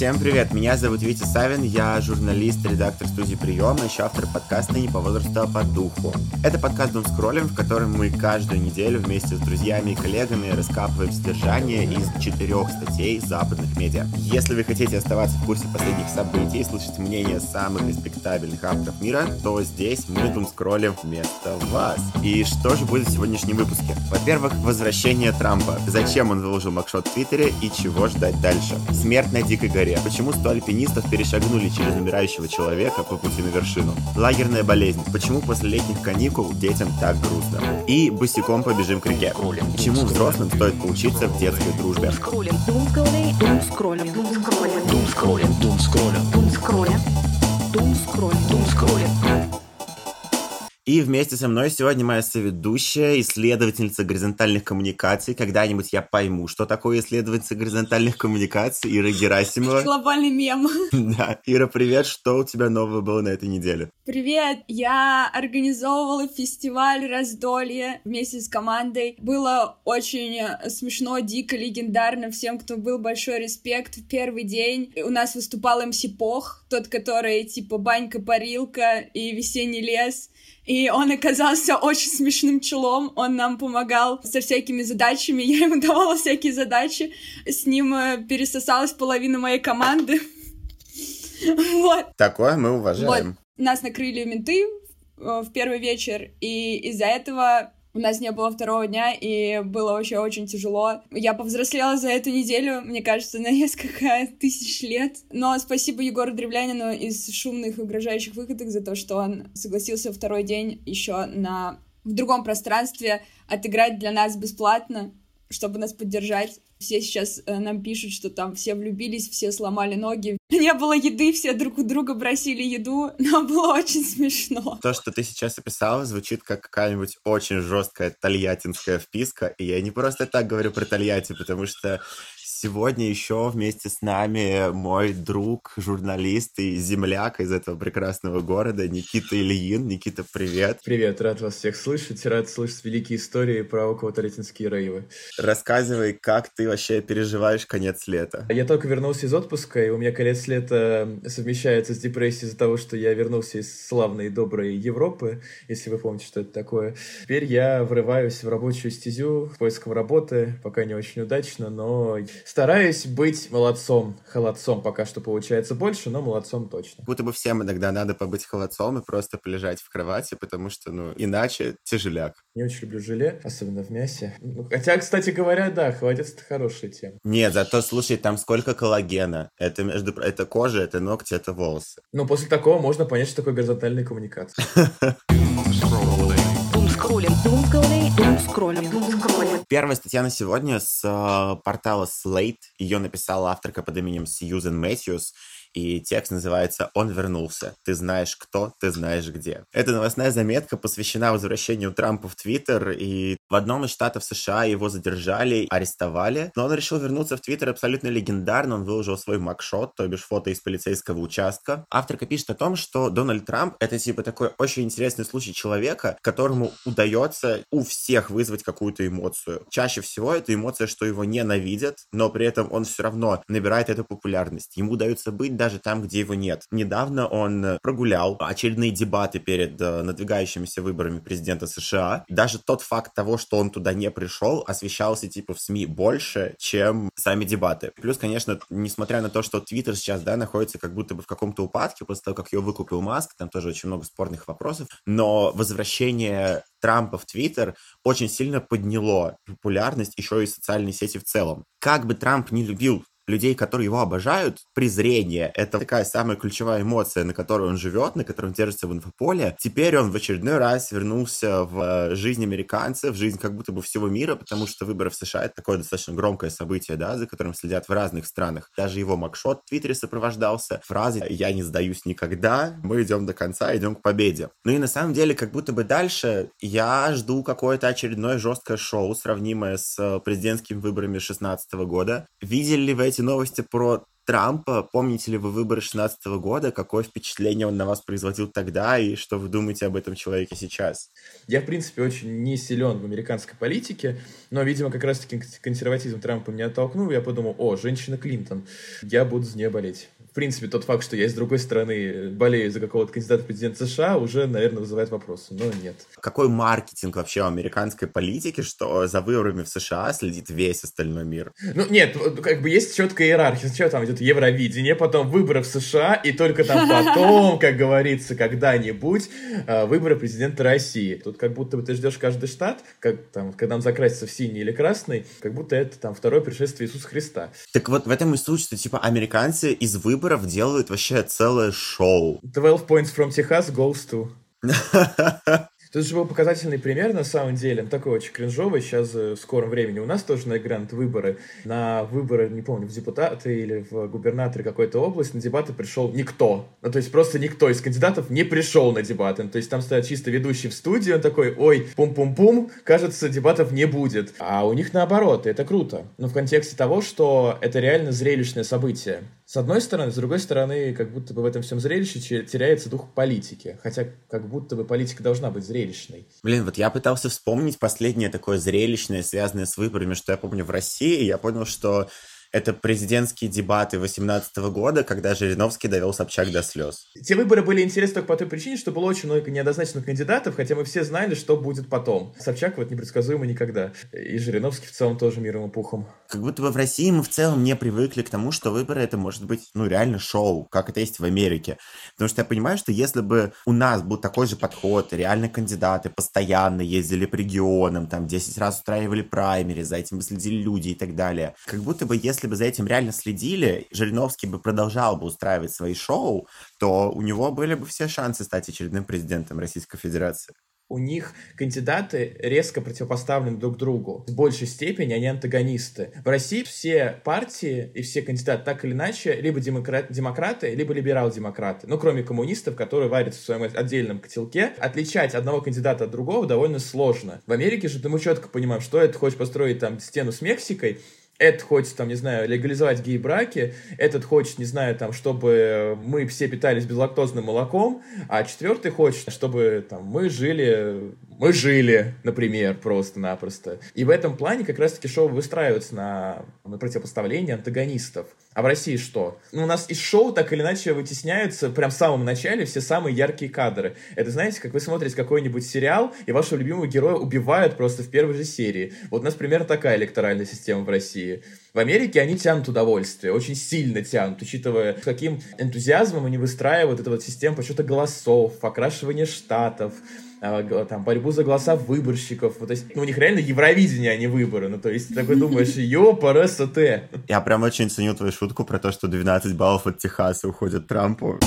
Всем привет, меня зовут Витя Савин, я журналист, редактор студии «Приема», еще автор подкаста «Не по возрасту, а по духу». Это подкаст «Дом скроллим», в котором мы каждую неделю вместе с друзьями и коллегами раскапываем содержание из четырех статей западных медиа. Если вы хотите оставаться в курсе последних событий и слышать мнение самых респектабельных авторов мира, то здесь мы Дом скроллим вместо вас. И что же будет в сегодняшнем выпуске? Во-первых, возвращение Трампа. Зачем он выложил макшот в Твиттере и чего ждать дальше? Смерть на дикой горе история. Почему 100 альпинистов перешагнули через умирающего человека по пути на вершину? Лагерная болезнь. Почему после летних каникул детям так грустно? И босиком побежим к реке. Почему взрослым стоит поучиться в детской дружбе? Дум скроллинг, дум скроллинг, дум скроллинг, дум скроллинг, дум скроллинг, дум скроллинг, дум скроллинг, дум скроллинг. И вместе со мной сегодня моя соведущая, исследовательница горизонтальных коммуникаций. Когда-нибудь я пойму, что такое исследовательница горизонтальных коммуникаций, Ира Герасимова. Глобальный мем. Да. Ира, привет, что у тебя нового было на этой неделе? Привет, я организовывала фестиваль раздолье вместе с командой. Было очень смешно, дико, легендарно. Всем, кто был, большой респект. В первый день у нас выступал МС Пох, тот, который типа банька-парилка и весенний лес. И он оказался очень смешным челом, он нам помогал со всякими задачами, я ему давала всякие задачи, с ним э, пересосалась половина моей команды. Вот. Такое мы уважаем. Вот. Нас накрыли менты э, в первый вечер, и из-за этого у нас не было второго дня, и было вообще очень тяжело. Я повзрослела за эту неделю, мне кажется, на несколько тысяч лет. Но спасибо Егору Древлянину из «Шумных и угрожающих выходок» за то, что он согласился второй день еще на в другом пространстве отыграть для нас бесплатно, чтобы нас поддержать. Все сейчас э, нам пишут, что там все влюбились, все сломали ноги. Не было еды, все друг у друга бросили еду, но было очень смешно. То, что ты сейчас описала, звучит как какая-нибудь очень жесткая тольяттинская вписка. И я не просто так говорю про Тольятти, потому что Сегодня еще вместе с нами мой друг, журналист и земляк из этого прекрасного города Никита Ильин. Никита, привет. Привет, рад вас всех слышать, рад слышать великие истории про около Толетинские рейвы. Рассказывай, как ты вообще переживаешь конец лета? Я только вернулся из отпуска, и у меня конец лета совмещается с депрессией из-за того, что я вернулся из славной и доброй Европы, если вы помните, что это такое. Теперь я врываюсь в рабочую стезю в поиском работы, пока не очень удачно, но Стараюсь быть молодцом, холодцом пока что получается больше, но молодцом точно. Будто бы всем иногда надо побыть холодцом и просто полежать в кровати, потому что, ну, иначе тяжеляк. Не очень люблю желе, особенно в мясе. Ну, хотя, кстати говоря, да, холодец — это хорошая тема. Нет, зато, слушай, там сколько коллагена. Это, между... это кожа, это ногти, это волосы. Ну, после такого можно понять, что такое горизонтальная коммуникация. Первая статья на сегодня с э, портала Slate. Ее написала авторка под именем Сьюзен Мэтьюс и текст называется «Он вернулся. Ты знаешь кто, ты знаешь где». Эта новостная заметка посвящена возвращению Трампа в Твиттер, и в одном из штатов США его задержали, арестовали, но он решил вернуться в Твиттер абсолютно легендарно, он выложил свой макшот, то бишь фото из полицейского участка. Авторка пишет о том, что Дональд Трамп — это типа такой очень интересный случай человека, которому удается у всех вызвать какую-то эмоцию. Чаще всего это эмоция, что его ненавидят, но при этом он все равно набирает эту популярность. Ему удается быть даже там, где его нет. Недавно он э, прогулял очередные дебаты перед э, надвигающимися выборами президента США. Даже тот факт того, что он туда не пришел, освещался типа в СМИ больше, чем сами дебаты. Плюс, конечно, несмотря на то, что Твиттер сейчас, да, находится как будто бы в каком-то упадке после того, как ее выкупил Маск, там тоже очень много спорных вопросов, но возвращение Трампа в Твиттер очень сильно подняло популярность еще и социальной сети в целом. Как бы Трамп не любил людей, которые его обожают, презрение — это такая самая ключевая эмоция, на которой он живет, на которой он держится в инфополе. Теперь он в очередной раз вернулся в э, жизнь американцев, в жизнь как будто бы всего мира, потому что выборы в США — это такое достаточно громкое событие, да, за которым следят в разных странах. Даже его макшот в Твиттере сопровождался фразой «Я не сдаюсь никогда, мы идем до конца, идем к победе». Ну и на самом деле, как будто бы дальше я жду какое-то очередное жесткое шоу, сравнимое с э, президентскими выборами 2016 года. Видели ли вы эти новости про Трампа. Помните ли вы выборы 16 года? Какое впечатление он на вас производил тогда? И что вы думаете об этом человеке сейчас? Я, в принципе, очень не силен в американской политике, но, видимо, как раз-таки консерватизм Трампа меня оттолкнул. Я подумал, о, женщина Клинтон, я буду за нее болеть принципе, тот факт, что я с другой стороны болею за какого-то кандидата в президент США, уже, наверное, вызывает вопросы, но нет. Какой маркетинг вообще у американской политики, что за выборами в США следит весь остальной мир? Ну, нет, как бы есть четкая иерархия. Сначала там идет Евровидение, потом выборы в США, и только там потом, как говорится, когда-нибудь а, выборы президента России. Тут как будто бы ты ждешь каждый штат, как там, когда он закрасится в синий или красный, как будто это там второе пришествие Иисуса Христа. Так вот в этом и суть, что типа американцы из выборов выборов делают вообще целое шоу. 12 points from Texas goes to. Тут же был показательный пример, на самом деле, такой очень кринжовый, сейчас э, в скором времени у нас тоже наигранут выборы. На выборы, не помню, в депутаты или в губернаторы какой-то области на дебаты пришел никто. Ну, то есть просто никто из кандидатов не пришел на дебаты. То есть там стоят чисто ведущий в студии, он такой, ой, пум-пум-пум, кажется, дебатов не будет. А у них наоборот, и это круто. Но в контексте того, что это реально зрелищное событие. С одной стороны, с другой стороны, как будто бы в этом всем зрелище теряется дух политики. Хотя как будто бы политика должна быть зрелищной. Блин, вот я пытался вспомнить последнее такое зрелищное, связанное с выборами, что я помню в России. Я понял, что это президентские дебаты 2018 года, когда Жириновский довел Собчак до слез. Те выборы были интересны только по той причине, что было очень много неоднозначных кандидатов, хотя мы все знали, что будет потом. Собчак вот непредсказуемо никогда. И Жириновский в целом тоже миром и пухом. Как будто бы в России мы в целом не привыкли к тому, что выборы это может быть, ну, реально шоу, как это есть в Америке. Потому что я понимаю, что если бы у нас был такой же подход, реально кандидаты постоянно ездили по регионам, там 10 раз устраивали праймери, за этим бы следили люди и так далее. Как будто бы если если бы за этим реально следили, Жириновский бы продолжал бы устраивать свои шоу, то у него были бы все шансы стать очередным президентом Российской Федерации у них кандидаты резко противопоставлены друг другу. В большей степени они антагонисты. В России все партии и все кандидаты так или иначе либо демократ, демократы, либо либерал-демократы. Ну, кроме коммунистов, которые варятся в своем отдельном котелке. Отличать одного кандидата от другого довольно сложно. В Америке же мы четко понимаем, что это хочешь построить там стену с Мексикой, этот хочет, там, не знаю, легализовать гей-браки, этот хочет, не знаю, там, чтобы мы все питались безлактозным молоком, а четвертый хочет, чтобы там, мы жили, мы жили, например, просто-напросто. И в этом плане как раз-таки шоу выстраивается на, на противопоставлении антагонистов. А в России что? Ну, у нас из шоу так или иначе вытесняются прям в самом начале все самые яркие кадры. Это, знаете, как вы смотрите какой-нибудь сериал, и вашего любимого героя убивают просто в первой же серии. Вот у нас примерно такая электоральная система в России. В Америке они тянут удовольствие, очень сильно тянут, учитывая, с каким энтузиазмом они выстраивают эту вот систему подсчета голосов, окрашивание штатов, там, борьбу за голоса выборщиков. Вот, то есть, ну, у них реально Евровидение, а не выборы. Ну, то есть, ты такой думаешь, ёпарасоте. Я прям очень ценю твою шутку про то, что 12 баллов от Техаса уходят Трампу.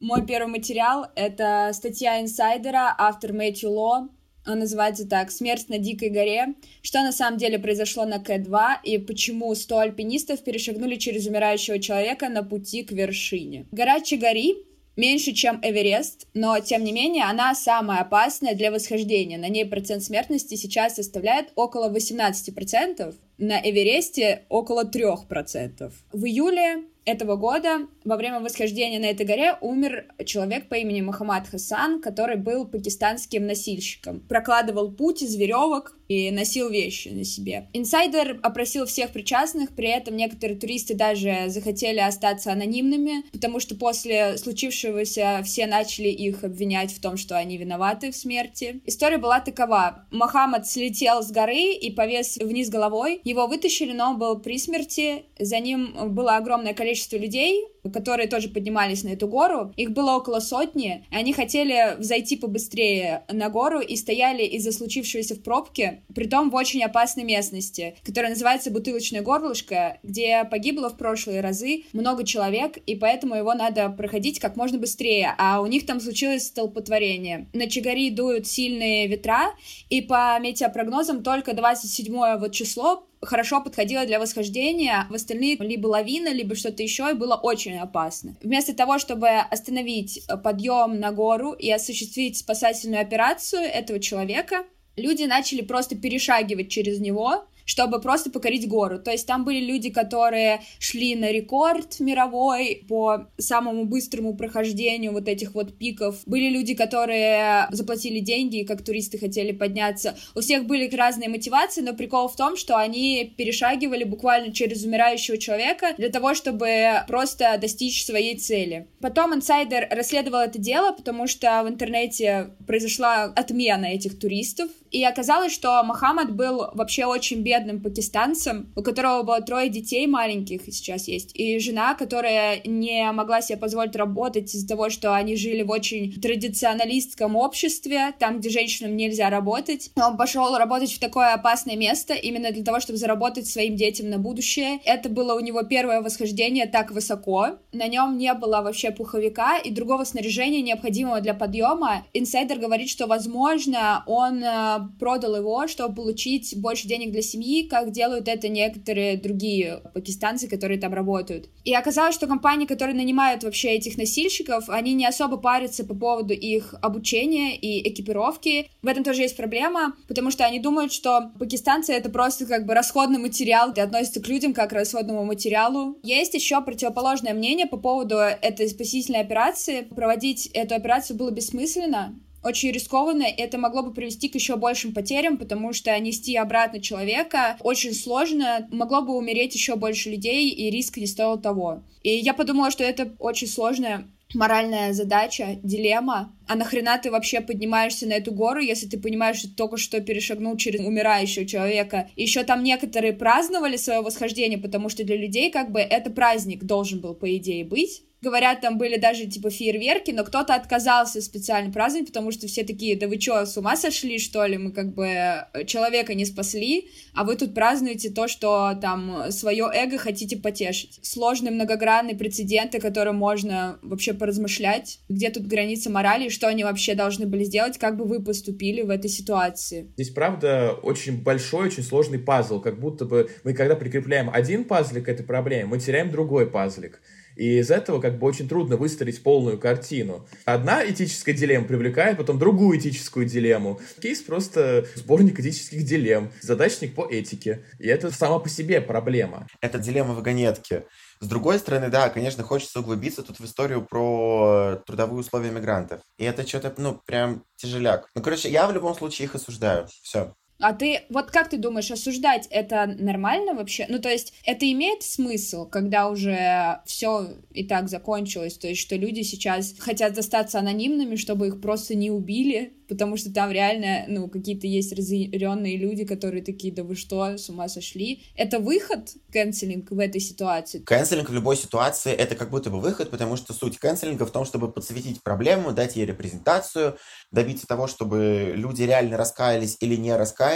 Мой первый материал — это статья инсайдера, автор Мэтью Ло, он называется так «Смерть на Дикой горе». Что на самом деле произошло на К-2 и почему 100 альпинистов перешагнули через умирающего человека на пути к вершине. Гора Чигари меньше, чем Эверест, но, тем не менее, она самая опасная для восхождения. На ней процент смертности сейчас составляет около 18%, на Эвересте около 3%. В июле этого года во время восхождения на этой горе умер человек по имени Мухаммад Хасан, который был пакистанским носильщиком. Прокладывал путь из веревок и носил вещи на себе. Инсайдер опросил всех причастных, при этом некоторые туристы даже захотели остаться анонимными, потому что после случившегося все начали их обвинять в том, что они виноваты в смерти. История была такова. Мухаммад слетел с горы и повес вниз головой. Его вытащили, но он был при смерти. За ним было огромное количество людей, которые тоже поднимались на эту гору. Их было около сотни, и они хотели взойти побыстрее на гору и стояли из-за случившегося в пробке, притом в очень опасной местности, которая называется Бутылочное горлышко, где погибло в прошлые разы много человек, и поэтому его надо проходить как можно быстрее, а у них там случилось столпотворение. На Чигари дуют сильные ветра, и по метеопрогнозам только 27 вот число хорошо подходила для восхождения, в остальные либо лавина, либо что-то еще, и было очень опасно. Вместо того, чтобы остановить подъем на гору и осуществить спасательную операцию этого человека, люди начали просто перешагивать через него, чтобы просто покорить гору. То есть там были люди, которые шли на рекорд мировой по самому быстрому прохождению вот этих вот пиков. Были люди, которые заплатили деньги, как туристы хотели подняться. У всех были разные мотивации, но прикол в том, что они перешагивали буквально через умирающего человека для того, чтобы просто достичь своей цели. Потом инсайдер расследовал это дело, потому что в интернете произошла отмена этих туристов, и оказалось, что Мохаммад был вообще очень бедным пакистанцем, у которого было трое детей маленьких сейчас есть, и жена, которая не могла себе позволить работать из-за того, что они жили в очень традиционалистском обществе, там, где женщинам нельзя работать. Он пошел работать в такое опасное место именно для того, чтобы заработать своим детям на будущее. Это было у него первое восхождение так высоко. На нем не было вообще пуховика и другого снаряжения, необходимого для подъема. Инсайдер говорит, что, возможно, он э, продал его, чтобы получить больше денег для семьи, как делают это некоторые другие пакистанцы, которые там работают. И оказалось, что компании, которые нанимают вообще этих носильщиков, они не особо парятся по поводу их обучения и экипировки. В этом тоже есть проблема, потому что они думают, что пакистанцы это просто как бы расходный материал, и относятся к людям как к расходному материалу. Есть еще противоположное мнение по поводу этой спасительной операции. Проводить эту операцию было бессмысленно, очень рискованно, и это могло бы привести к еще большим потерям, потому что нести обратно человека очень сложно, могло бы умереть еще больше людей, и риск не стоил того. И я подумала, что это очень сложная моральная задача, дилемма. А нахрена ты вообще поднимаешься на эту гору, если ты понимаешь, что только что перешагнул через умирающего человека? Еще там некоторые праздновали свое восхождение, потому что для людей как бы это праздник должен был, по идее, быть. Говорят, там были даже типа фейерверки, но кто-то отказался специально праздновать, потому что все такие, да вы что, с ума сошли, что ли? Мы как бы э, человека не спасли, а вы тут празднуете то, что там свое эго хотите потешить. Сложные многогранные прецеденты, которые можно вообще поразмышлять, где тут граница морали, что они вообще должны были сделать, как бы вы поступили в этой ситуации. Здесь, правда, очень большой, очень сложный пазл, как будто бы мы, когда прикрепляем один пазлик к этой проблеме, мы теряем другой пазлик. И из этого как бы очень трудно выстроить полную картину. Одна этическая дилемма привлекает, потом другую этическую дилемму. Кейс просто сборник этических дилемм, задачник по этике. И это сама по себе проблема. Это дилемма вагонетки. С другой стороны, да, конечно, хочется углубиться тут в историю про трудовые условия мигрантов. И это что-то, ну, прям тяжеляк. Ну, короче, я в любом случае их осуждаю. Все. А ты, вот как ты думаешь, осуждать это нормально вообще? Ну, то есть, это имеет смысл, когда уже все и так закончилось, то есть, что люди сейчас хотят остаться анонимными, чтобы их просто не убили, потому что там реально, ну, какие-то есть разъяренные люди, которые такие, да вы что, с ума сошли. Это выход, канцелинг, в этой ситуации? Канцелинг в любой ситуации — это как будто бы выход, потому что суть канцелинга в том, чтобы подсветить проблему, дать ей репрезентацию, добиться того, чтобы люди реально раскаялись или не раскаялись,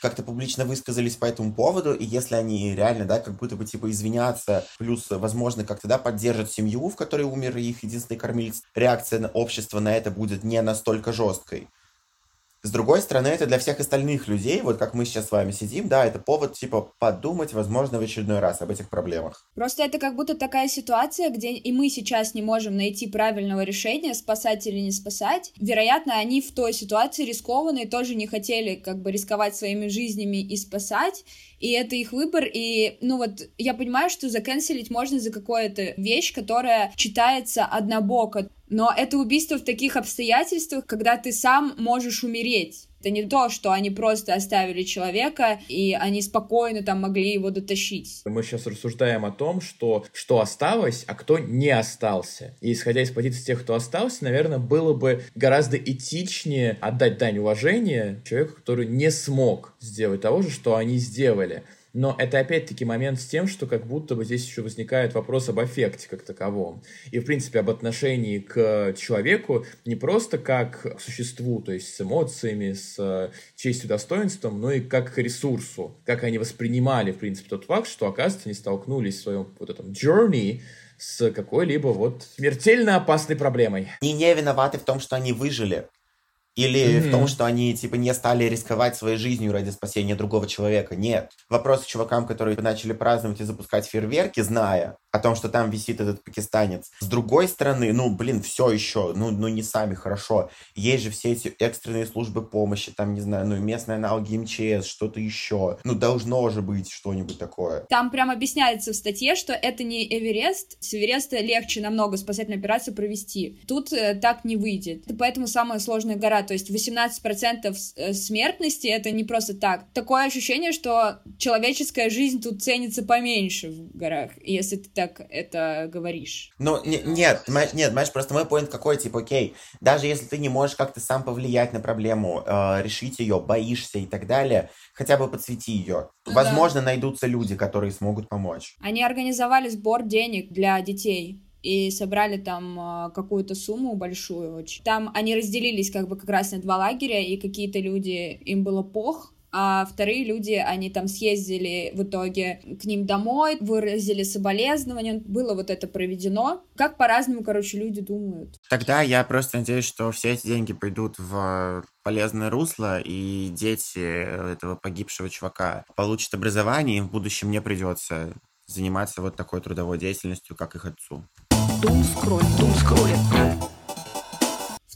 как-то публично высказались по этому поводу, и если они реально, да, как будто бы, типа, извинятся, плюс, возможно, как-то, да, поддержат семью, в которой умер их единственный кормилец, реакция на общество на это будет не настолько жесткой. С другой стороны, это для всех остальных людей, вот как мы сейчас с вами сидим, да, это повод, типа, подумать, возможно, в очередной раз об этих проблемах. Просто это как будто такая ситуация, где и мы сейчас не можем найти правильного решения, спасать или не спасать. Вероятно, они в той ситуации рискованные, тоже не хотели как бы рисковать своими жизнями и спасать, и это их выбор, и, ну вот, я понимаю, что заканцелить можно за какую-то вещь, которая читается однобоко, но это убийство в таких обстоятельствах, когда ты сам можешь умереть. Это не то, что они просто оставили человека, и они спокойно там могли его дотащить. Мы сейчас рассуждаем о том, что, что осталось, а кто не остался. И исходя из позиции тех, кто остался, наверное, было бы гораздо этичнее отдать дань уважения человеку, который не смог сделать того же, что они сделали. Но это опять-таки момент с тем, что как будто бы здесь еще возникает вопрос об аффекте как таковом. И, в принципе, об отношении к человеку не просто как к существу, то есть с эмоциями, с э, честью, достоинством, но и как к ресурсу. Как они воспринимали, в принципе, тот факт, что, оказывается, они столкнулись в своем вот этом journey с какой-либо вот смертельно опасной проблемой. Они не виноваты в том, что они выжили. Или mm-hmm. в том, что они, типа, не стали рисковать своей жизнью ради спасения другого человека. Нет. Вопрос к чувакам, которые начали праздновать и запускать фейерверки, зная о том, что там висит этот пакистанец. С другой стороны, ну, блин, все еще, ну, ну, не сами хорошо. Есть же все эти экстренные службы помощи, там, не знаю, ну, местные аналоги МЧС, что-то еще. Ну, должно же быть что-нибудь такое. Там прям объясняется в статье, что это не Эверест. С Эвереста легче намного спасательную операцию провести. Тут э, так не выйдет. Поэтому самая сложная гора то есть 18% э, смертности это не просто так. Такое ощущение, что человеческая жизнь тут ценится поменьше в горах, если ты так это говоришь. Ну, не, нет, нет, понимаешь, просто мой поинт какой, типа, окей, даже если ты не можешь как-то сам повлиять на проблему, э, решить ее, боишься и так далее, хотя бы подсвети ее. Ну, Возможно, да. найдутся люди, которые смогут помочь. Они организовали сбор денег для детей и собрали там а, какую-то сумму большую очень. Там они разделились как бы как раз на два лагеря, и какие-то люди, им было пох, а вторые люди, они там съездили в итоге к ним домой, выразили соболезнования, было вот это проведено. Как по-разному, короче, люди думают. Тогда я просто надеюсь, что все эти деньги пойдут в полезное русло, и дети этого погибшего чувака получат образование, и в будущем не придется заниматься вот такой трудовой деятельностью, как их отцу. Думскроль, думскроль.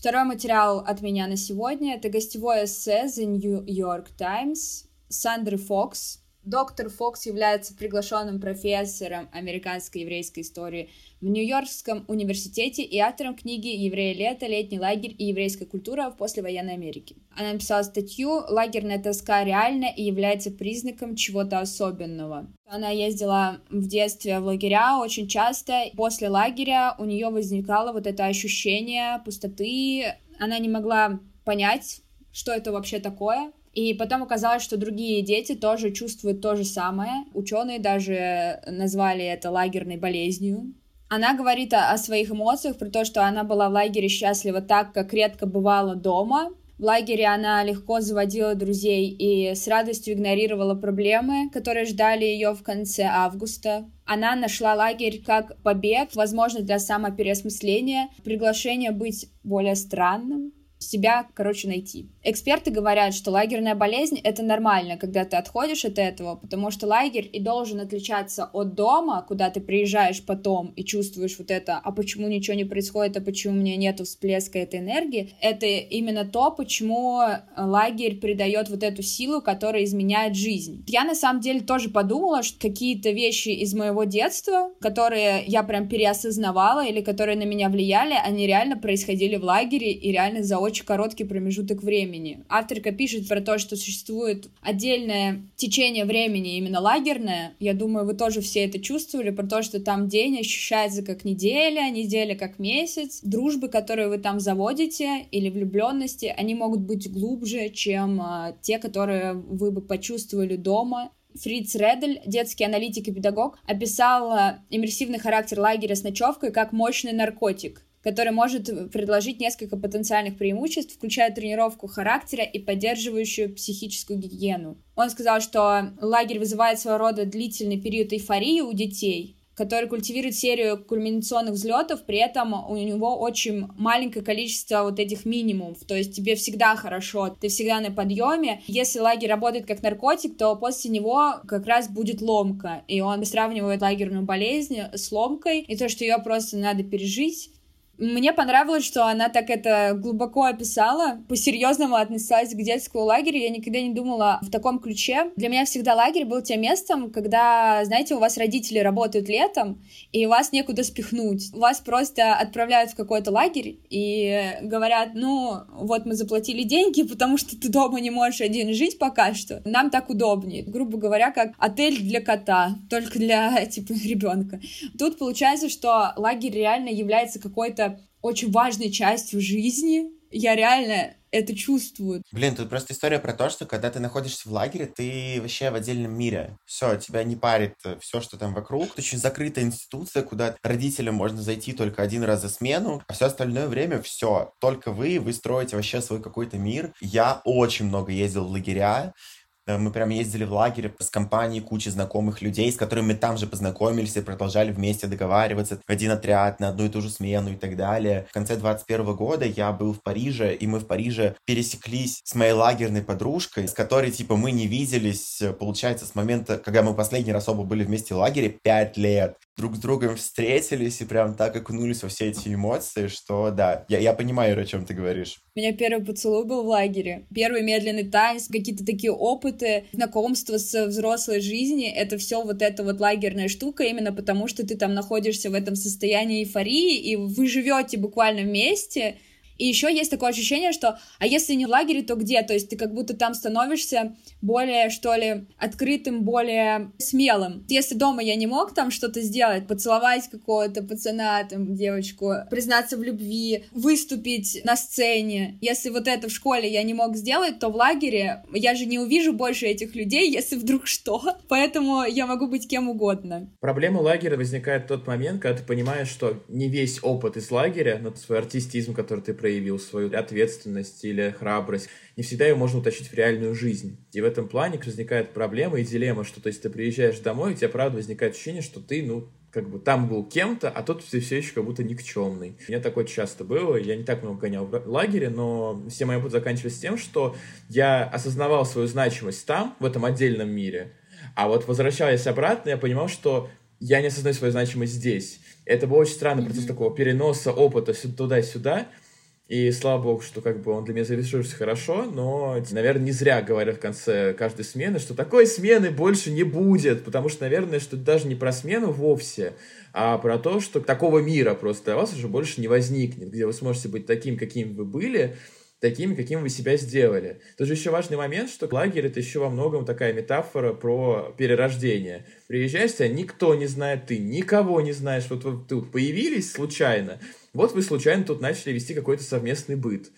Второй материал от меня на сегодня — это гостевое эссе The New York Times Сандры Фокс. Доктор Фокс является приглашенным профессором американской еврейской истории в Нью-Йоркском университете и автором книги «Евреи лето. Летний лагерь и еврейская культура в послевоенной Америке». Она написала статью «Лагерная тоска реальна и является признаком чего-то особенного». Она ездила в детстве в лагеря очень часто. После лагеря у нее возникало вот это ощущение пустоты. Она не могла понять, что это вообще такое. И потом оказалось, что другие дети тоже чувствуют то же самое. Ученые даже назвали это лагерной болезнью. Она говорит о, о своих эмоциях, про то, что она была в лагере счастлива так, как редко бывала дома. В лагере она легко заводила друзей и с радостью игнорировала проблемы, которые ждали ее в конце августа. Она нашла лагерь как побег, возможно, для самопереосмысления, приглашение быть более странным, себя, короче, найти. Эксперты говорят, что лагерная болезнь — это нормально, когда ты отходишь от этого, потому что лагерь и должен отличаться от дома, куда ты приезжаешь потом и чувствуешь вот это, а почему ничего не происходит, а почему у меня нет всплеска этой энергии. Это именно то, почему лагерь придает вот эту силу, которая изменяет жизнь. Я на самом деле тоже подумала, что какие-то вещи из моего детства, которые я прям переосознавала или которые на меня влияли, они реально происходили в лагере и реально за очень короткий промежуток времени. Авторка пишет про то, что существует отдельное течение времени, именно лагерное. Я думаю, вы тоже все это чувствовали, про то, что там день ощущается как неделя, неделя как месяц. Дружбы, которые вы там заводите, или влюбленности, они могут быть глубже, чем а, те, которые вы бы почувствовали дома. Фриц Редель, детский аналитик и педагог, описал иммерсивный характер лагеря с ночевкой как мощный наркотик который может предложить несколько потенциальных преимуществ, включая тренировку характера и поддерживающую психическую гигиену. Он сказал, что лагерь вызывает своего рода длительный период эйфории у детей, который культивирует серию кульминационных взлетов, при этом у него очень маленькое количество вот этих минимумов, то есть тебе всегда хорошо, ты всегда на подъеме. Если лагерь работает как наркотик, то после него как раз будет ломка, и он сравнивает лагерную болезнь с ломкой, и то, что ее просто надо пережить, мне понравилось, что она так это глубоко описала, по-серьезному отнеслась к детскому лагерю. Я никогда не думала в таком ключе. Для меня всегда лагерь был тем местом, когда, знаете, у вас родители работают летом, и вас некуда спихнуть. Вас просто отправляют в какой-то лагерь и говорят, ну, вот мы заплатили деньги, потому что ты дома не можешь один жить пока что. Нам так удобнее. Грубо говоря, как отель для кота, только для, типа, ребенка. Тут получается, что лагерь реально является какой-то какой-то очень важной частью жизни. Я реально это чувствую. Блин, тут просто история про то, что когда ты находишься в лагере, ты вообще в отдельном мире. Все, тебя не парит все, что там вокруг. Это очень закрытая институция, куда родителям можно зайти только один раз за смену, а все остальное время все. Только вы, вы строите вообще свой какой-то мир. Я очень много ездил в лагеря, Э, мы прям ездили в лагерь с компанией кучи знакомых людей, с которыми мы там же познакомились и продолжали вместе договариваться в один отряд на одну и ту же смену и так далее. В конце 21 года я был в Париже, и мы в Париже пересеклись с моей лагерной подружкой, с которой, типа, мы не виделись, э, получается, с момента, когда мы последний раз оба были вместе в лагере, пять лет друг с другом встретились и прям так окунулись во все эти эмоции, что да, я, я понимаю, о чем ты говоришь. У меня первый поцелуй был в лагере. Первый медленный танец, какие-то такие опыты, знакомство с взрослой жизни, это все вот эта вот лагерная штука, именно потому что ты там находишься в этом состоянии эйфории, и вы живете буквально вместе, и еще есть такое ощущение, что, а если не в лагере, то где? То есть ты как будто там становишься более, что ли, открытым, более смелым. Если дома я не мог там что-то сделать, поцеловать какого-то пацана, там, девочку, признаться в любви, выступить на сцене, если вот это в школе я не мог сделать, то в лагере я же не увижу больше этих людей, если вдруг что. Поэтому я могу быть кем угодно. Проблема лагеря возникает в тот момент, когда ты понимаешь, что не весь опыт из лагеря, но свой артистизм, который ты проявил, свою ответственность или храбрость, не всегда ее можно утащить в реальную жизнь. И в этом плане возникает проблема и дилемма, что то есть ты приезжаешь домой, у тебя правда возникает ощущение, что ты, ну, как бы там был кем-то, а тут ты все еще как будто никчемный. У меня такое часто было, я не так много гонял в лагере, но все мои опыты заканчивались тем, что я осознавал свою значимость там, в этом отдельном мире, а вот возвращаясь обратно, я понимал, что я не осознаю свою значимость здесь. Это был очень странный процесс такого переноса опыта туда-сюда, и слава богу, что как бы он для меня завершился хорошо, но, наверное, не зря говорят в конце каждой смены, что такой смены больше не будет, потому что, наверное, что это даже не про смену вовсе, а про то, что такого мира просто для вас уже больше не возникнет, где вы сможете быть таким, каким вы были, такими, каким вы себя сделали. Тут же еще важный момент, что лагерь — это еще во многом такая метафора про перерождение. Приезжаешь, тебя никто не знает, ты никого не знаешь, вот вы тут появились случайно, вот вы случайно тут начали вести какой-то совместный быт.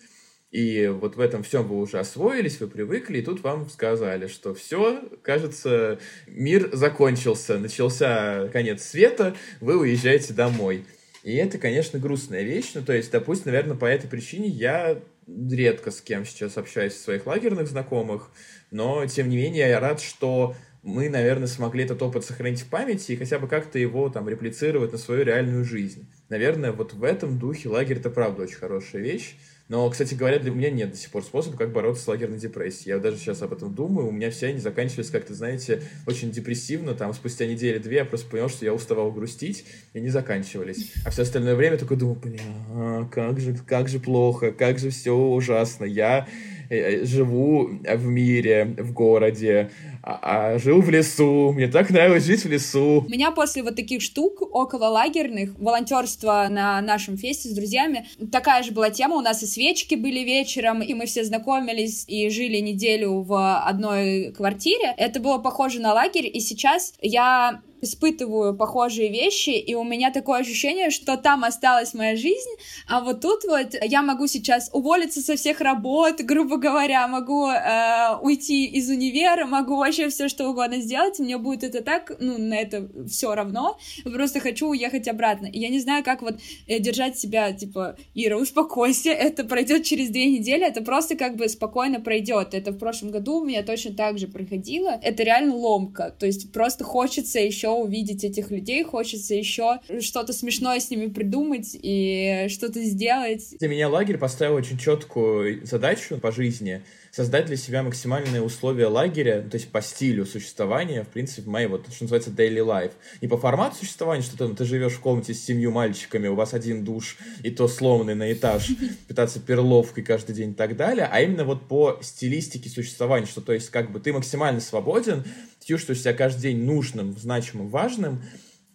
И вот в этом всем вы уже освоились, вы привыкли, и тут вам сказали, что все, кажется, мир закончился, начался конец света, вы уезжаете домой. И это, конечно, грустная вещь. Ну, то есть, допустим, наверное, по этой причине я редко с кем сейчас общаюсь своих лагерных знакомых, но, тем не менее, я рад, что мы, наверное, смогли этот опыт сохранить в памяти и хотя бы как-то его там реплицировать на свою реальную жизнь. Наверное, вот в этом духе лагерь — это правда очень хорошая вещь. Но, кстати говоря, для меня нет до сих пор способа, как бороться с лагерной депрессией. Я даже сейчас об этом думаю. У меня все они заканчивались как-то, знаете, очень депрессивно. Там спустя недели-две я просто понял, что я уставал грустить, и не заканчивались. А все остальное время только думал, бля, как же, как же плохо, как же все ужасно. Я живу в мире, в городе, а, а жил в лесу, мне так нравилось жить в лесу. У меня после вот таких штук около лагерных, волонтерства на нашем фесте с друзьями, такая же была тема, у нас и свечки были вечером, и мы все знакомились и жили неделю в одной квартире. Это было похоже на лагерь, и сейчас я испытываю похожие вещи, и у меня такое ощущение, что там осталась моя жизнь, а вот тут вот я могу сейчас уволиться со всех работ, грубо говоря, могу э, уйти из универа, могу вообще все что угодно сделать, мне будет это так, ну, на это все равно, просто хочу уехать обратно. И я не знаю, как вот э, держать себя, типа, Ира, успокойся, это пройдет через две недели, это просто как бы спокойно пройдет. Это в прошлом году у меня точно так же проходило. Это реально ломка, то есть просто хочется еще увидеть этих людей, хочется еще что-то смешное с ними придумать и что-то сделать. Для меня лагерь поставил очень четкую задачу по жизни создать для себя максимальные условия лагеря, то есть по стилю существования, в принципе, моей вот, что называется, daily life. Не по формату существования, что там, ты живешь в комнате с семью мальчиками, у вас один душ, и то сломанный на этаж, питаться перловкой каждый день и так далее, а именно вот по стилистике существования, что то есть как бы ты максимально свободен, чувствуешь себя каждый день нужным, значимым, важным,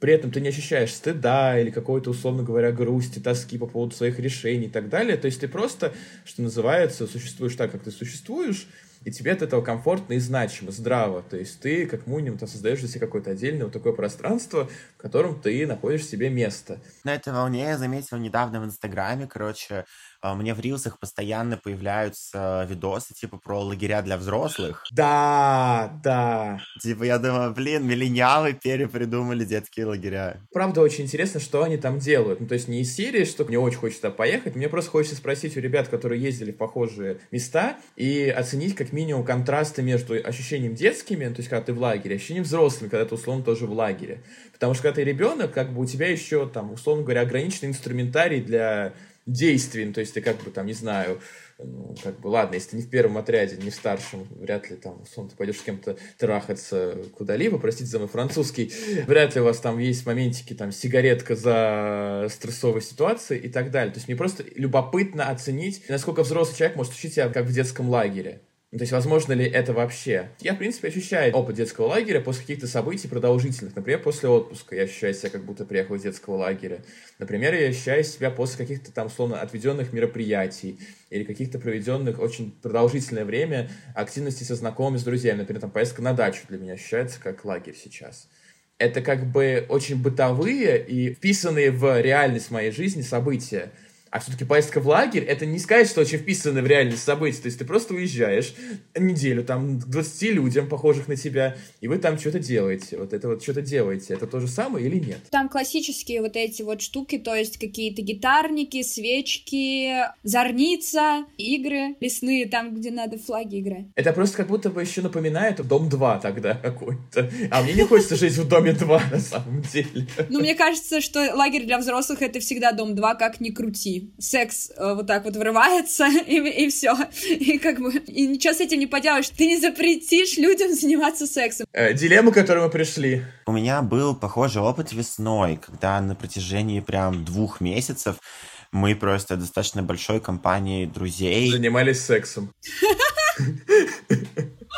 при этом ты не ощущаешь стыда или какой-то, условно говоря, грусти, тоски по поводу своих решений и так далее. То есть ты просто, что называется, существуешь так, как ты существуешь, и тебе от этого комфортно и значимо, здраво. То есть ты, как минимум, там создаешь для себя какое-то отдельное вот такое пространство, в котором ты находишь себе место. На этой волне я заметил недавно в Инстаграме, короче, мне в рилсах постоянно появляются видосы, типа, про лагеря для взрослых. Да, да. Типа, я думаю, блин, миллениалы перепридумали детские лагеря. Правда, очень интересно, что они там делают. Ну, то есть не из серии, что мне очень хочется поехать, мне просто хочется спросить у ребят, которые ездили в похожие места, и оценить как минимум контрасты между ощущением детскими, то есть когда ты в лагере, ощущением взрослыми, когда ты условно тоже в лагере. Потому что когда ты ребенок, как бы у тебя еще там, условно говоря, ограниченный инструментарий для действий, ну, то есть ты как бы там, не знаю, ну, как бы, ладно, если ты не в первом отряде, не в старшем, вряд ли там, условно, ты пойдешь с кем-то трахаться куда-либо, простите за мой французский, вряд ли у вас там есть моментики, там, сигаретка за стрессовой ситуацией и так далее. То есть мне просто любопытно оценить, насколько взрослый человек может учить себя как в детском лагере. Ну, то есть, возможно ли это вообще? Я, в принципе, ощущаю опыт детского лагеря после каких-то событий продолжительных. Например, после отпуска я ощущаю себя, как будто приехал из детского лагеря. Например, я ощущаю себя после каких-то там, словно, отведенных мероприятий или каких-то проведенных очень продолжительное время активностей со знакомыми, с друзьями. Например, там поездка на дачу для меня ощущается как лагерь сейчас. Это как бы очень бытовые и вписанные в реальность моей жизни события – а все-таки поездка в лагерь, это не сказать, что очень вписано в реальность события. То есть ты просто уезжаешь неделю там к 20 людям, похожих на тебя, и вы там что-то делаете. Вот это вот что-то делаете. Это то же самое или нет? Там классические вот эти вот штуки, то есть какие-то гитарники, свечки, зорница, игры лесные, там, где надо флаги играть. Это просто как будто бы еще напоминает Дом 2 тогда какой-то. А мне не хочется жить в Доме 2 на самом деле. Ну, мне кажется, что лагерь для взрослых это всегда Дом 2, как ни крути секс э, вот так вот врывается, и, и все. И как бы, и ничего с этим не поделаешь. Ты не запретишь людям заниматься сексом. Э, дилемма, к которой мы пришли. У меня был похожий опыт весной, когда на протяжении прям двух месяцев мы просто достаточно большой компанией друзей... Занимались сексом.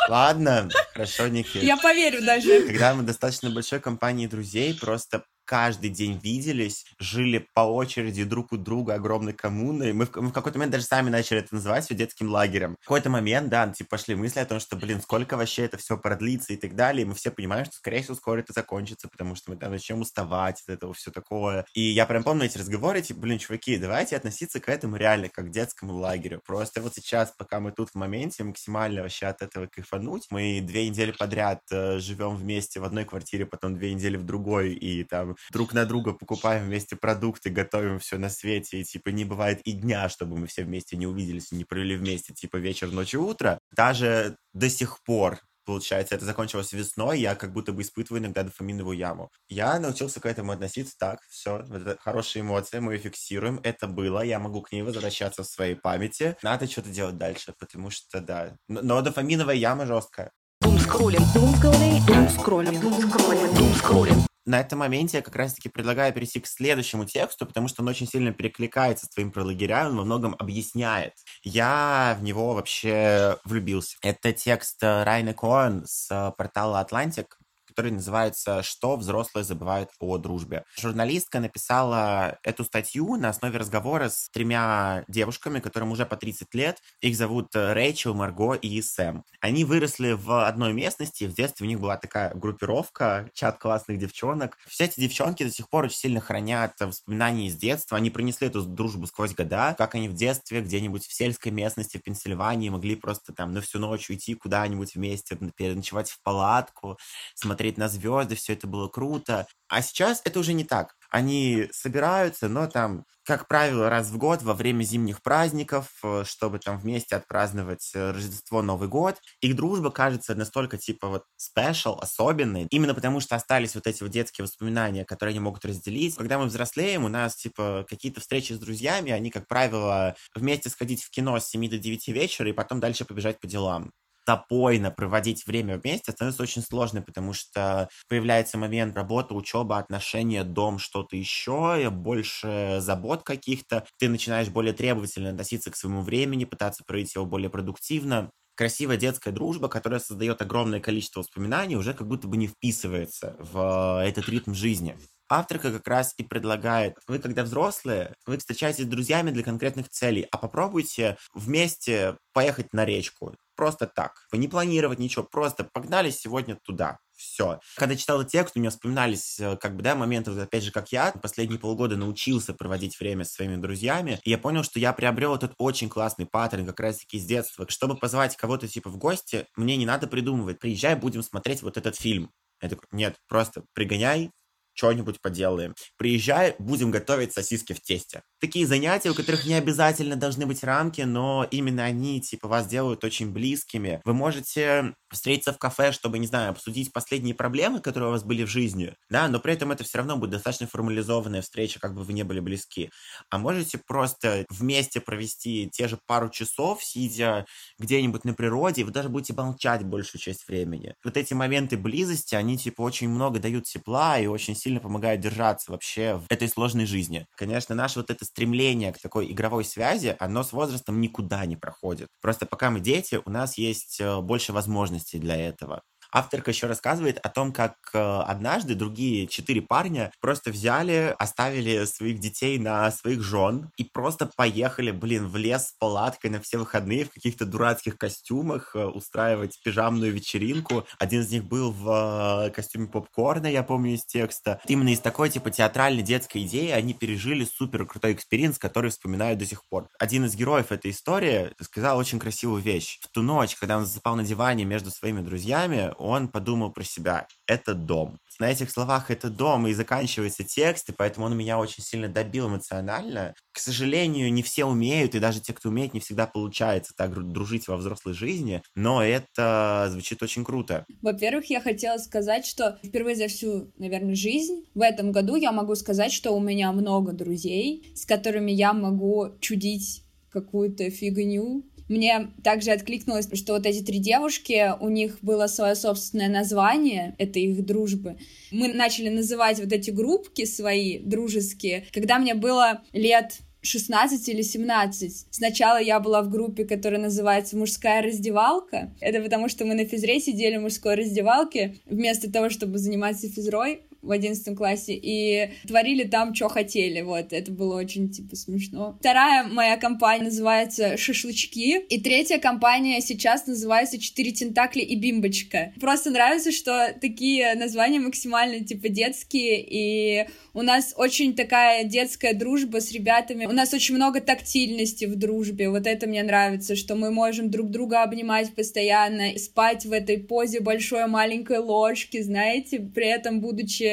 Ладно, хорошо, Никит. Я поверю даже. Когда мы достаточно большой компанией друзей просто каждый день виделись, жили по очереди друг у друга огромной коммуной. Мы в, мы в какой-то момент даже сами начали это называть все детским лагерем. В какой-то момент, да, типа пошли мысли о том, что, блин, сколько вообще это все продлится и так далее. И мы все понимаем, что, скорее всего, скоро это закончится, потому что мы там начнем уставать от этого все такое. И я прям помню эти разговоры, типа, блин, чуваки, давайте относиться к этому реально как к детскому лагерю. Просто вот сейчас, пока мы тут в моменте, максимально вообще от этого кайфануть. Мы две недели подряд э, живем вместе в одной квартире, потом две недели в другой, и там друг на друга покупаем вместе продукты, готовим все на свете, и, типа, не бывает и дня, чтобы мы все вместе не увиделись и не провели вместе, типа, вечер, ночь и утро. Даже до сих пор получается, это закончилось весной, я как будто бы испытываю иногда дофаминовую яму. Я научился к этому относиться так, все, это хорошие эмоции, мы ее фиксируем, это было, я могу к ней возвращаться в своей памяти, надо что-то делать дальше, потому что, да, но, но дофаминовая яма жесткая. Думскроллинг, думскроллинг, думскроллинг, думскроллинг, думскроллинг на этом моменте я как раз-таки предлагаю перейти к следующему тексту, потому что он очень сильно перекликается с твоим про лагеря, он во многом объясняет. Я в него вообще влюбился. Это текст Райны Коэн с портала Atlantic, который называется «Что взрослые забывают о дружбе». Журналистка написала эту статью на основе разговора с тремя девушками, которым уже по 30 лет. Их зовут э, Рэйчел, Марго и Сэм. Они выросли в одной местности, в детстве у них была такая группировка, чат классных девчонок. Все эти девчонки до сих пор очень сильно хранят воспоминания из детства. Они принесли эту дружбу сквозь года, как они в детстве где-нибудь в сельской местности в Пенсильвании могли просто там на всю ночь уйти куда-нибудь вместе, переночевать в палатку, смотреть смотреть на звезды, все это было круто. А сейчас это уже не так. Они собираются, но там, как правило, раз в год во время зимних праздников, э, чтобы там вместе отпраздновать э, Рождество, Новый год. Их дружба кажется настолько, типа, вот, special, особенной, именно потому что остались вот эти вот детские воспоминания, которые они могут разделить. Когда мы взрослеем, у нас, типа, какие-то встречи с друзьями, они, как правило, вместе сходить в кино с 7 до 9 вечера и потом дальше побежать по делам запойно проводить время вместе становится очень сложно, потому что появляется момент работы, учеба, отношения, дом, что-то еще, больше забот каких-то. Ты начинаешь более требовательно относиться к своему времени, пытаться проводить его более продуктивно красивая детская дружба, которая создает огромное количество воспоминаний, уже как будто бы не вписывается в этот ритм жизни. Авторка как раз и предлагает, вы когда взрослые, вы встречаетесь с друзьями для конкретных целей, а попробуйте вместе поехать на речку, просто так. Вы не планировать ничего, просто погнали сегодня туда. Все. Когда читал текст, у меня вспоминались, э, как бы, да, моменты, опять же, как я последние полгода научился проводить время со своими друзьями, и я понял, что я приобрел этот очень классный паттерн как раз-таки с детства. Чтобы позвать кого-то, типа, в гости, мне не надо придумывать. Приезжай, будем смотреть вот этот фильм. Я такой, нет, просто пригоняй, что-нибудь поделаем. Приезжай, будем готовить сосиски в тесте. Такие занятия, у которых не обязательно должны быть рамки, но именно они, типа, вас делают очень близкими. Вы можете встретиться в кафе, чтобы, не знаю, обсудить последние проблемы, которые у вас были в жизни, да, но при этом это все равно будет достаточно формализованная встреча, как бы вы не были близки. А можете просто вместе провести те же пару часов, сидя где-нибудь на природе, и вы даже будете молчать большую часть времени. Вот эти моменты близости, они, типа, очень много дают тепла и очень сильно помогают держаться вообще в этой сложной жизни. Конечно, наше вот это стремление к такой игровой связи, оно с возрастом никуда не проходит. Просто пока мы дети, у нас есть э, больше возможностей для этого. Авторка еще рассказывает о том, как э, однажды другие четыре парня просто взяли, оставили своих детей на своих жен и просто поехали, блин, в лес с палаткой на все выходные в каких-то дурацких костюмах э, устраивать пижамную вечеринку. Один из них был в э, костюме попкорна, я помню из текста. Именно из такой, типа, театральной детской идеи они пережили супер крутой experience, который вспоминают до сих пор. Один из героев этой истории сказал очень красивую вещь. В ту ночь, когда он засыпал на диване между своими друзьями, он подумал про себя. Это дом. На этих словах это дом, и заканчивается текст, и поэтому он меня очень сильно добил эмоционально. К сожалению, не все умеют, и даже те, кто умеет, не всегда получается так дружить во взрослой жизни, но это звучит очень круто. Во-первых, я хотела сказать, что впервые за всю, наверное, жизнь в этом году я могу сказать, что у меня много друзей, с которыми я могу чудить какую-то фигню, мне также откликнулось, что вот эти три девушки, у них было свое собственное название, это их дружбы. Мы начали называть вот эти группки свои дружеские, когда мне было лет 16 или 17. Сначала я была в группе, которая называется «Мужская раздевалка». Это потому, что мы на физре сидели в мужской раздевалке. Вместо того, чтобы заниматься физрой, в одиннадцатом классе и творили там, что хотели, вот, это было очень, типа, смешно. Вторая моя компания называется «Шашлычки», и третья компания сейчас называется «Четыре тентакли и бимбочка». Просто нравится, что такие названия максимально, типа, детские, и у нас очень такая детская дружба с ребятами, у нас очень много тактильности в дружбе, вот это мне нравится, что мы можем друг друга обнимать постоянно, спать в этой позе большой маленькой ложки, знаете, при этом будучи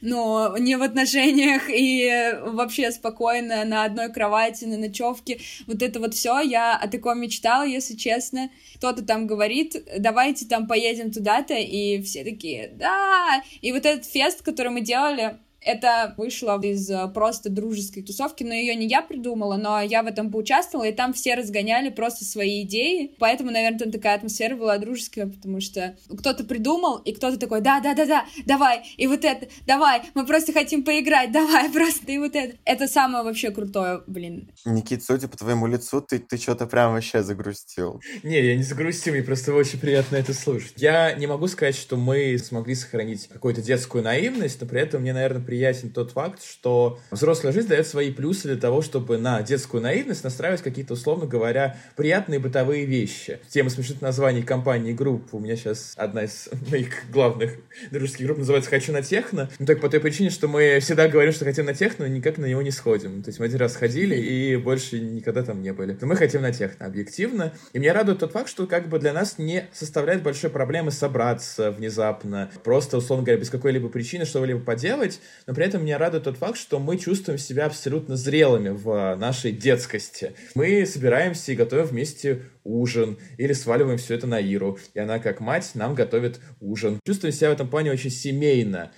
ну, не в отношениях и вообще спокойно на одной кровати, на ночевке. Вот это вот все, я о таком мечтала, если честно. Кто-то там говорит, давайте там поедем туда-то, и все такие, да. И вот этот фест, который мы делали, это вышло из э, просто дружеской тусовки, но ее не я придумала, но я в этом поучаствовала, и там все разгоняли просто свои идеи, поэтому, наверное, там такая атмосфера была дружеская, потому что кто-то придумал, и кто-то такой, да-да-да-да, давай, и вот это, давай, мы просто хотим поиграть, давай, просто, и вот это. Это самое вообще крутое, блин. Никит, судя по твоему лицу, ты, ты что-то прям вообще загрустил. Не, я не загрустил, мне просто очень приятно это слушать. Я не могу сказать, что мы смогли сохранить какую-то детскую наивность, но при этом мне, наверное, приятно приятен тот факт, что взрослая жизнь дает свои плюсы для того, чтобы на детскую наивность настраивать какие-то, условно говоря, приятные бытовые вещи. Тема смешных названий компании групп. У меня сейчас одна из моих главных дружеских групп называется «Хочу на техно». Ну, так по той причине, что мы всегда говорим, что хотим на техно, но никак на него не сходим. То есть мы один раз ходили и больше никогда там не были. Но мы хотим на техно, объективно. И меня радует тот факт, что как бы для нас не составляет большой проблемы собраться внезапно, просто, условно говоря, без какой-либо причины что-либо поделать, но при этом меня радует тот факт, что мы чувствуем себя абсолютно зрелыми в нашей детскости. Мы собираемся и готовим вместе ужин, или сваливаем все это на Иру, и она, как мать, нам готовит ужин. Чувствуем себя в этом плане очень семейно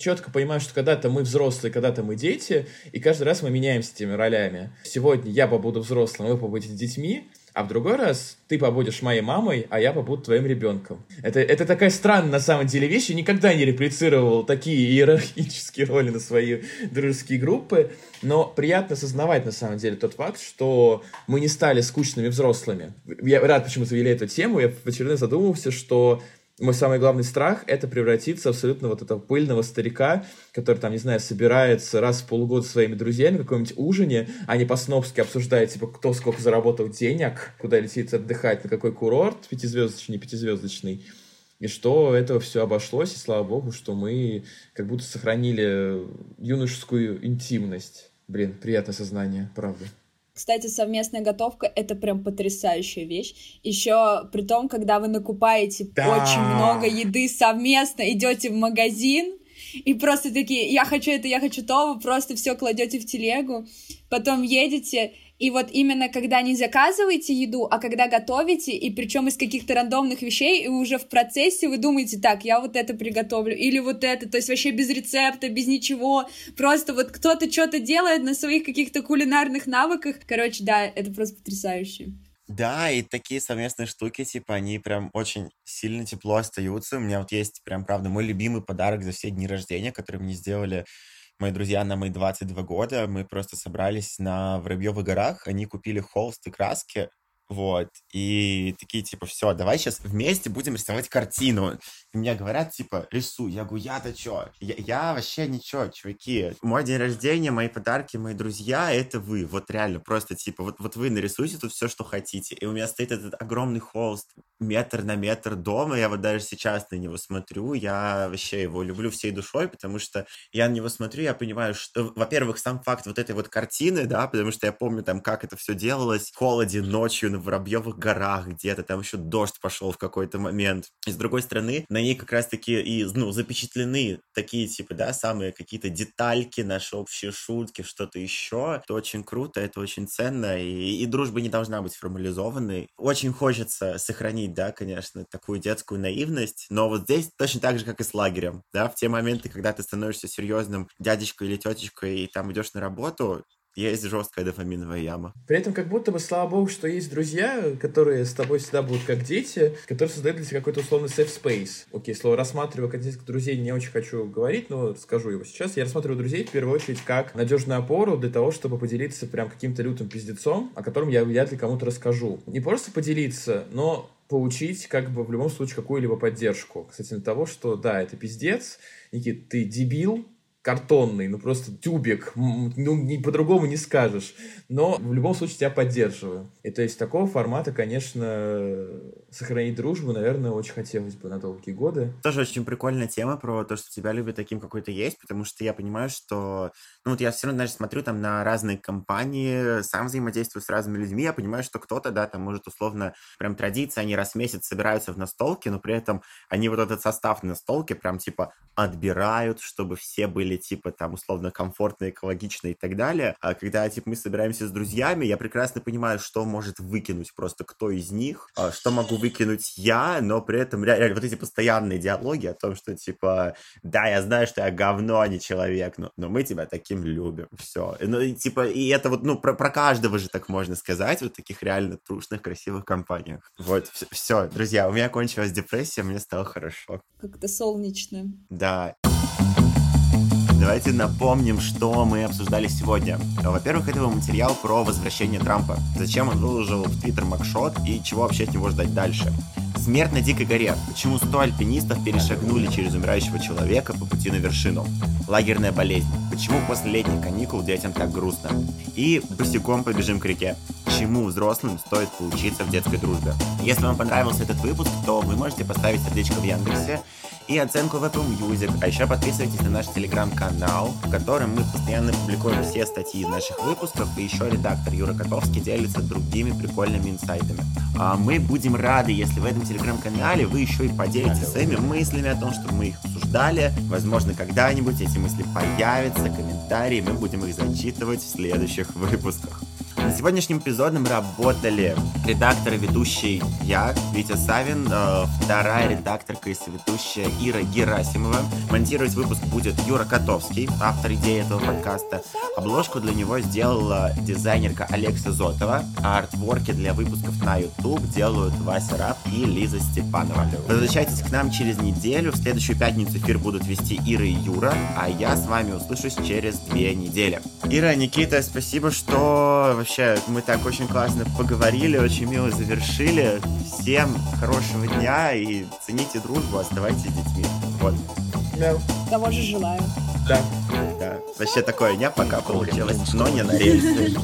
четко понимаю, что когда-то мы взрослые, когда-то мы дети, и каждый раз мы меняемся этими ролями. Сегодня я побуду взрослым, вы побудете детьми, а в другой раз ты побудешь моей мамой, а я побуду твоим ребенком. Это, это такая странная на самом деле вещь. Я никогда не реплицировал такие иерархические роли на свои дружеские группы, но приятно осознавать на самом деле тот факт, что мы не стали скучными взрослыми. Я рад почему-то вели эту тему, я в очередной задумался, что мой самый главный страх — это превратиться абсолютно вот этого пыльного старика, который там, не знаю, собирается раз в полгода со своими друзьями на каком-нибудь ужине, а не по-снобски обсуждает, типа, кто сколько заработал денег, куда летит отдыхать, на какой курорт, пятизвездочный, пятизвездочный. И что это все обошлось, и слава богу, что мы как будто сохранили юношескую интимность. Блин, приятное сознание, правда. Кстати, совместная готовка — это прям потрясающая вещь. Еще при том, когда вы накупаете да. очень много еды совместно, идете в магазин, и просто такие, я хочу это, я хочу то, вы просто все кладете в телегу, потом едете, и вот именно когда не заказываете еду, а когда готовите, и причем из каких-то рандомных вещей, и уже в процессе вы думаете, так, я вот это приготовлю, или вот это, то есть вообще без рецепта, без ничего, просто вот кто-то что-то делает на своих каких-то кулинарных навыках. Короче, да, это просто потрясающе. Да, и такие совместные штуки, типа, они прям очень сильно тепло остаются. У меня вот есть прям, правда, мой любимый подарок за все дни рождения, который мне сделали мои друзья на мои 22 года, мы просто собрались на Воробьевых горах, они купили холст и краски, вот, и такие, типа, все, давай сейчас вместе будем рисовать картину. И мне говорят, типа, рисуй. Я говорю, я-то чё? Я, я вообще ничего, чуваки. Мой день рождения, мои подарки, мои друзья, это вы. Вот реально, просто, типа, вот, вот вы нарисуйте тут все, что хотите. И у меня стоит этот огромный холст метр на метр дома. Я вот даже сейчас на него смотрю. Я вообще его люблю всей душой, потому что я на него смотрю, я понимаю, что, во-первых, сам факт вот этой вот картины, да, потому что я помню там, как это все делалось в холоде ночью на Воробьевых горах где-то, там еще дождь пошел в какой-то момент. И с другой стороны, на ней как раз-таки и, ну, запечатлены такие, типа, да, самые какие-то детальки, наши общие шутки, что-то еще. Это очень круто, это очень ценно, и, и дружба не должна быть формализованной. Очень хочется сохранить, да, конечно, такую детскую наивность, но вот здесь точно так же, как и с лагерем, да, в те моменты, когда ты становишься серьезным дядечкой или тетечкой и там идешь на работу, есть жесткая дофаминовая яма. При этом как будто бы, слава богу, что есть друзья, которые с тобой всегда будут как дети, которые создают для тебя какой-то условный safe space. Окей, слово рассматриваю как друзей не очень хочу говорить, но скажу его сейчас. Я рассматриваю друзей в первую очередь как надежную опору для того, чтобы поделиться прям каким-то лютым пиздецом, о котором я вряд ли кому-то расскажу. Не просто поделиться, но получить как бы в любом случае какую-либо поддержку. Кстати, на того, что да, это пиздец, Никит, ты дебил, картонный, ну просто тюбик, ну не по-другому не скажешь. Но в любом случае тебя поддерживаю. И то есть такого формата, конечно, сохранить дружбу, наверное, очень хотелось бы на долгие годы. Тоже очень прикольная тема про то, что тебя любят таким, какой то есть, потому что я понимаю, что... Ну вот я все равно даже смотрю там на разные компании, сам взаимодействую с разными людьми, я понимаю, что кто-то, да, там может условно прям традиция, они раз в месяц собираются в настолке, но при этом они вот этот состав на настолке прям типа отбирают, чтобы все были типа там условно комфортно, экологично и так далее. А когда типа мы собираемся с друзьями, я прекрасно понимаю, что может выкинуть просто кто из них, а, что могу выкинуть я, но при этом реально вот эти постоянные диалоги о том, что типа, да, я знаю, что я говно, а не человек, но, но мы тебя таким любим, все. Ну, и, типа, и это вот, ну, про, про каждого же так можно сказать, вот таких реально трушных, красивых компаниях. Вот, все, друзья, у меня кончилась депрессия, мне стало хорошо. Как-то солнечно. Да. Давайте напомним, что мы обсуждали сегодня. Во-первых, это был материал про возвращение Трампа. Зачем он выложил в Твиттер макшот и чего вообще от него ждать дальше. Смерть на Дикой горе. Почему 100 альпинистов перешагнули через умирающего человека по пути на вершину? Лагерная болезнь. Почему после летних каникул детям так грустно? И босиком побежим к реке. Чему взрослым стоит поучиться в детской дружбе? Если вам понравился этот выпуск, то вы можете поставить сердечко в Яндексе и оценку в Apple Music. А еще подписывайтесь на наш телеграм-канал, в котором мы постоянно публикуем все статьи из наших выпусков, и еще редактор Юра Котовский делится другими прикольными инсайтами. А мы будем рады, если в этом телеграм-канале вы еще и поделитесь своими мыслями о том, что мы их обсуждали. Возможно, когда-нибудь эти мысли появятся, комментарии, мы будем их зачитывать в следующих выпусках. Эпизоде мы работали редактор и ведущий я, Витя Савин, э, вторая редакторка и соведущая Ира Герасимова. Монтировать выпуск будет Юра Котовский, автор идеи этого подкаста. Обложку для него сделала дизайнерка Алекса Зотова, а артворки для выпусков на YouTube делают Вася Раб и Лиза Степанова. Возвращайтесь к нам через неделю. В следующую пятницу эфир будут вести Ира и Юра, а я с вами услышусь через две недели. Ира, Никита, спасибо, что вообще вообще, мы так очень классно поговорили, очень мило завершили. Всем хорошего дня и цените дружбу, оставайтесь детьми. Вот. Да. Того же желаю. Да. Да. Вообще такое не пока получилось, но не на рельсы.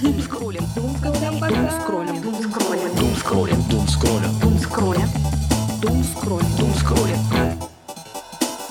Дум скроллим, дум скроллим, дум скроллим, дум скроллим, дум скроллим, дум скроллим, дум скроллим. Дум скроллинг. Дум скроллинг.